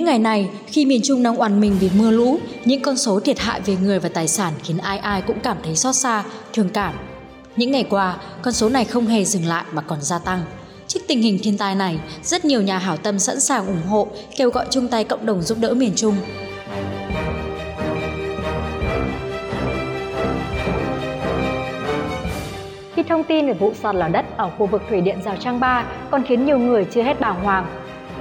Những ngày này, khi miền Trung đang oằn mình vì mưa lũ, những con số thiệt hại về người và tài sản khiến ai ai cũng cảm thấy xót xa, thương cảm. Những ngày qua, con số này không hề dừng lại mà còn gia tăng. Trước tình hình thiên tai này, rất nhiều nhà hảo tâm sẵn sàng ủng hộ, kêu gọi chung tay cộng đồng giúp đỡ miền Trung. Khi thông tin về vụ sạt lở đất ở khu vực thủy điện Rào Trang Ba còn khiến nhiều người chưa hết bàng hoàng,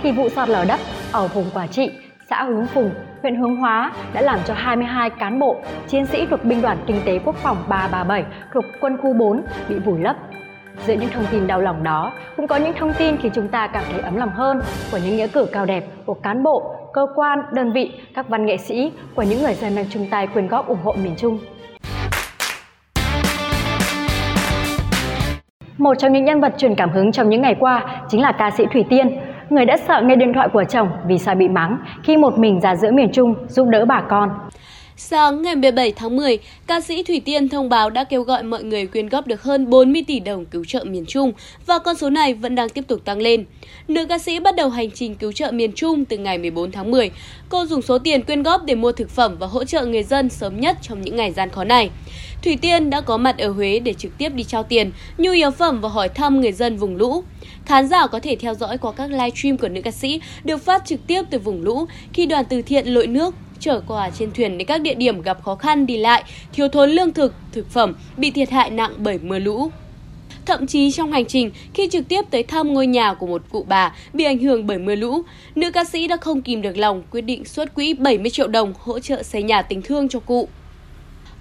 thì vụ sạt lở đất ở vùng Quảng Trị, xã Hướng Phùng, huyện Hướng Hóa đã làm cho 22 cán bộ, chiến sĩ thuộc binh đoàn kinh tế quốc phòng 337 thuộc quân khu 4 bị vùi lấp. Giữa những thông tin đau lòng đó, cũng có những thông tin khiến chúng ta cảm thấy ấm lòng hơn của những nghĩa cử cao đẹp của cán bộ, cơ quan, đơn vị, các văn nghệ sĩ, của những người dân đang chung tay quyên góp ủng hộ miền Trung. Một trong những nhân vật truyền cảm hứng trong những ngày qua chính là ca sĩ Thủy Tiên, người đã sợ nghe điện thoại của chồng vì sao bị mắng khi một mình ra giữa miền Trung giúp đỡ bà con. Sáng ngày 17 tháng 10, ca sĩ Thủy Tiên thông báo đã kêu gọi mọi người quyên góp được hơn 40 tỷ đồng cứu trợ miền Trung và con số này vẫn đang tiếp tục tăng lên. Nữ ca sĩ bắt đầu hành trình cứu trợ miền Trung từ ngày 14 tháng 10. Cô dùng số tiền quyên góp để mua thực phẩm và hỗ trợ người dân sớm nhất trong những ngày gian khó này. Thủy Tiên đã có mặt ở Huế để trực tiếp đi trao tiền, nhu yếu phẩm và hỏi thăm người dân vùng lũ. Khán giả có thể theo dõi qua các livestream của nữ ca sĩ được phát trực tiếp từ vùng lũ khi đoàn từ thiện lội nước chở quà trên thuyền đến các địa điểm gặp khó khăn đi lại, thiếu thốn lương thực, thực phẩm, bị thiệt hại nặng bởi mưa lũ. Thậm chí trong hành trình, khi trực tiếp tới thăm ngôi nhà của một cụ bà bị ảnh hưởng bởi mưa lũ, nữ ca sĩ đã không kìm được lòng quyết định xuất quỹ 70 triệu đồng hỗ trợ xây nhà tình thương cho cụ.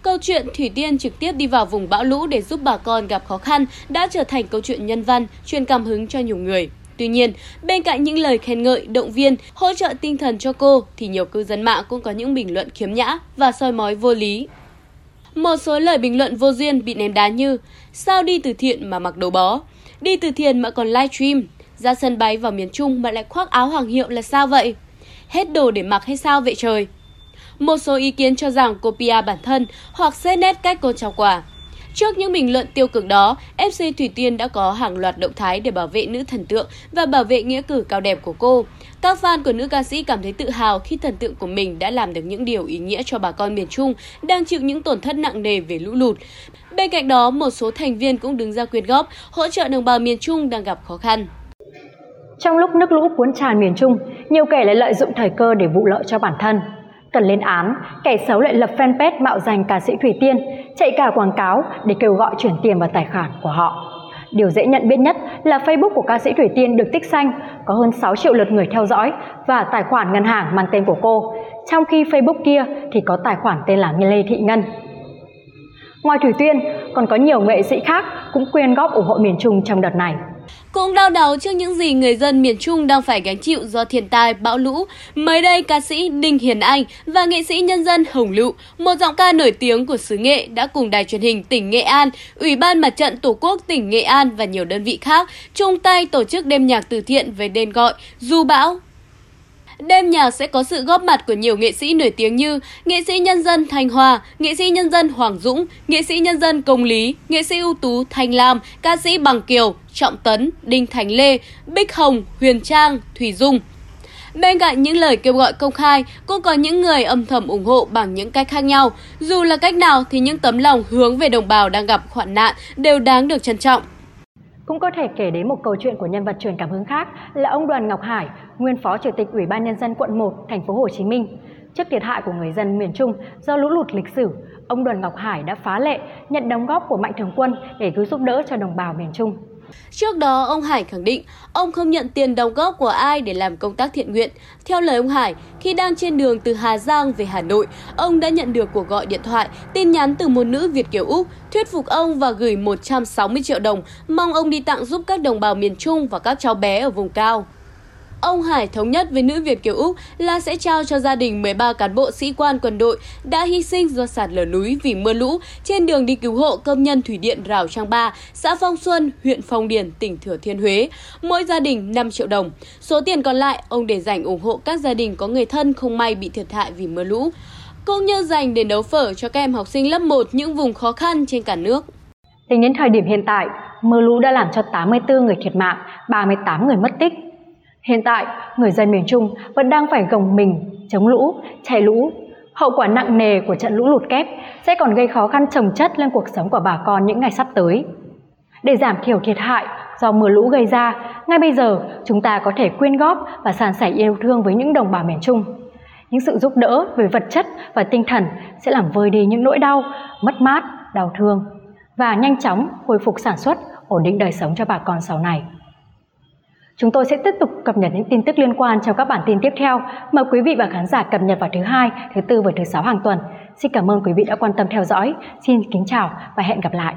Câu chuyện Thủy Tiên trực tiếp đi vào vùng bão lũ để giúp bà con gặp khó khăn đã trở thành câu chuyện nhân văn, truyền cảm hứng cho nhiều người. Tuy nhiên, bên cạnh những lời khen ngợi, động viên, hỗ trợ tinh thần cho cô thì nhiều cư dân mạng cũng có những bình luận khiếm nhã và soi mói vô lý. Một số lời bình luận vô duyên bị ném đá như Sao đi từ thiện mà mặc đồ bó? Đi từ thiện mà còn live stream, Ra sân bay vào miền Trung mà lại khoác áo hoàng hiệu là sao vậy? Hết đồ để mặc hay sao vậy trời? Một số ý kiến cho rằng cô PR bản thân hoặc xét nét cách cô trao quà. Trước những bình luận tiêu cực đó, FC Thủy Tiên đã có hàng loạt động thái để bảo vệ nữ thần tượng và bảo vệ nghĩa cử cao đẹp của cô. Các fan của nữ ca sĩ cảm thấy tự hào khi thần tượng của mình đã làm được những điều ý nghĩa cho bà con miền Trung đang chịu những tổn thất nặng nề về lũ lụt. Bên cạnh đó, một số thành viên cũng đứng ra quyên góp hỗ trợ đồng bào miền Trung đang gặp khó khăn. Trong lúc nước lũ cuốn tràn miền Trung, nhiều kẻ lại lợi dụng thời cơ để vụ lợi cho bản thân. Cần lên án, kẻ xấu lại lập fanpage mạo danh ca sĩ Thủy Tiên, chạy cả quảng cáo để kêu gọi chuyển tiền vào tài khoản của họ. Điều dễ nhận biết nhất là Facebook của ca sĩ Thủy Tiên được tích xanh, có hơn 6 triệu lượt người theo dõi và tài khoản ngân hàng mang tên của cô, trong khi Facebook kia thì có tài khoản tên là Lê Thị Ngân. Ngoài Thủy Tiên, còn có nhiều nghệ sĩ khác cũng quyên góp ủng hộ miền Trung trong đợt này. Cũng đau đầu trước những gì người dân miền Trung đang phải gánh chịu do thiên tai, bão lũ. Mới đây, ca sĩ Đinh Hiền Anh và nghệ sĩ nhân dân Hồng Lựu, một giọng ca nổi tiếng của xứ Nghệ đã cùng đài truyền hình tỉnh Nghệ An, Ủy ban Mặt trận Tổ quốc tỉnh Nghệ An và nhiều đơn vị khác chung tay tổ chức đêm nhạc từ thiện với tên gọi Du Bão Đêm nhạc sẽ có sự góp mặt của nhiều nghệ sĩ nổi tiếng như nghệ sĩ nhân dân Thanh Hoa, nghệ sĩ nhân dân Hoàng Dũng, nghệ sĩ nhân dân Công Lý, nghệ sĩ ưu tú Thanh Lam, ca sĩ Bằng Kiều, Trọng Tấn, Đinh Thành Lê, Bích Hồng, Huyền Trang, Thủy Dung. Bên cạnh những lời kêu gọi công khai, cũng có những người âm thầm ủng hộ bằng những cách khác nhau. Dù là cách nào thì những tấm lòng hướng về đồng bào đang gặp hoạn nạn đều đáng được trân trọng. Cũng có thể kể đến một câu chuyện của nhân vật truyền cảm hứng khác là ông Đoàn Ngọc Hải, nguyên phó chủ tịch Ủy ban nhân dân quận 1, thành phố Hồ Chí Minh. Trước thiệt hại của người dân miền Trung do lũ lụt lịch sử, ông Đoàn Ngọc Hải đã phá lệ nhận đóng góp của mạnh thường quân để cứu giúp đỡ cho đồng bào miền Trung. Trước đó, ông Hải khẳng định ông không nhận tiền đóng góp của ai để làm công tác thiện nguyện. Theo lời ông Hải, khi đang trên đường từ Hà Giang về Hà Nội, ông đã nhận được cuộc gọi điện thoại, tin nhắn từ một nữ Việt Kiều Úc thuyết phục ông và gửi 160 triệu đồng, mong ông đi tặng giúp các đồng bào miền Trung và các cháu bé ở vùng cao. Ông Hải thống nhất với nữ Việt Kiều Úc là sẽ trao cho gia đình 13 cán bộ sĩ quan quân đội đã hy sinh do sạt lở núi vì mưa lũ trên đường đi cứu hộ công nhân thủy điện Rào Trang Ba, xã Phong Xuân, huyện Phong Điền, tỉnh Thừa Thiên Huế. Mỗi gia đình 5 triệu đồng. Số tiền còn lại ông để dành ủng hộ các gia đình có người thân không may bị thiệt hại vì mưa lũ. Cũng như dành để nấu phở cho các em học sinh lớp 1 những vùng khó khăn trên cả nước. Tính đến thời điểm hiện tại, mưa lũ đã làm cho 84 người thiệt mạng, 38 người mất tích, Hiện tại, người dân miền Trung vẫn đang phải gồng mình chống lũ, chạy lũ. Hậu quả nặng nề của trận lũ lụt kép sẽ còn gây khó khăn trồng chất lên cuộc sống của bà con những ngày sắp tới. Để giảm thiểu thiệt hại do mưa lũ gây ra, ngay bây giờ chúng ta có thể quyên góp và sàn sẻ yêu thương với những đồng bào miền Trung. Những sự giúp đỡ về vật chất và tinh thần sẽ làm vơi đi những nỗi đau, mất mát, đau thương và nhanh chóng hồi phục sản xuất, ổn định đời sống cho bà con sau này. Chúng tôi sẽ tiếp tục cập nhật những tin tức liên quan trong các bản tin tiếp theo. Mời quý vị và khán giả cập nhật vào thứ hai, thứ tư và thứ sáu hàng tuần. Xin cảm ơn quý vị đã quan tâm theo dõi. Xin kính chào và hẹn gặp lại.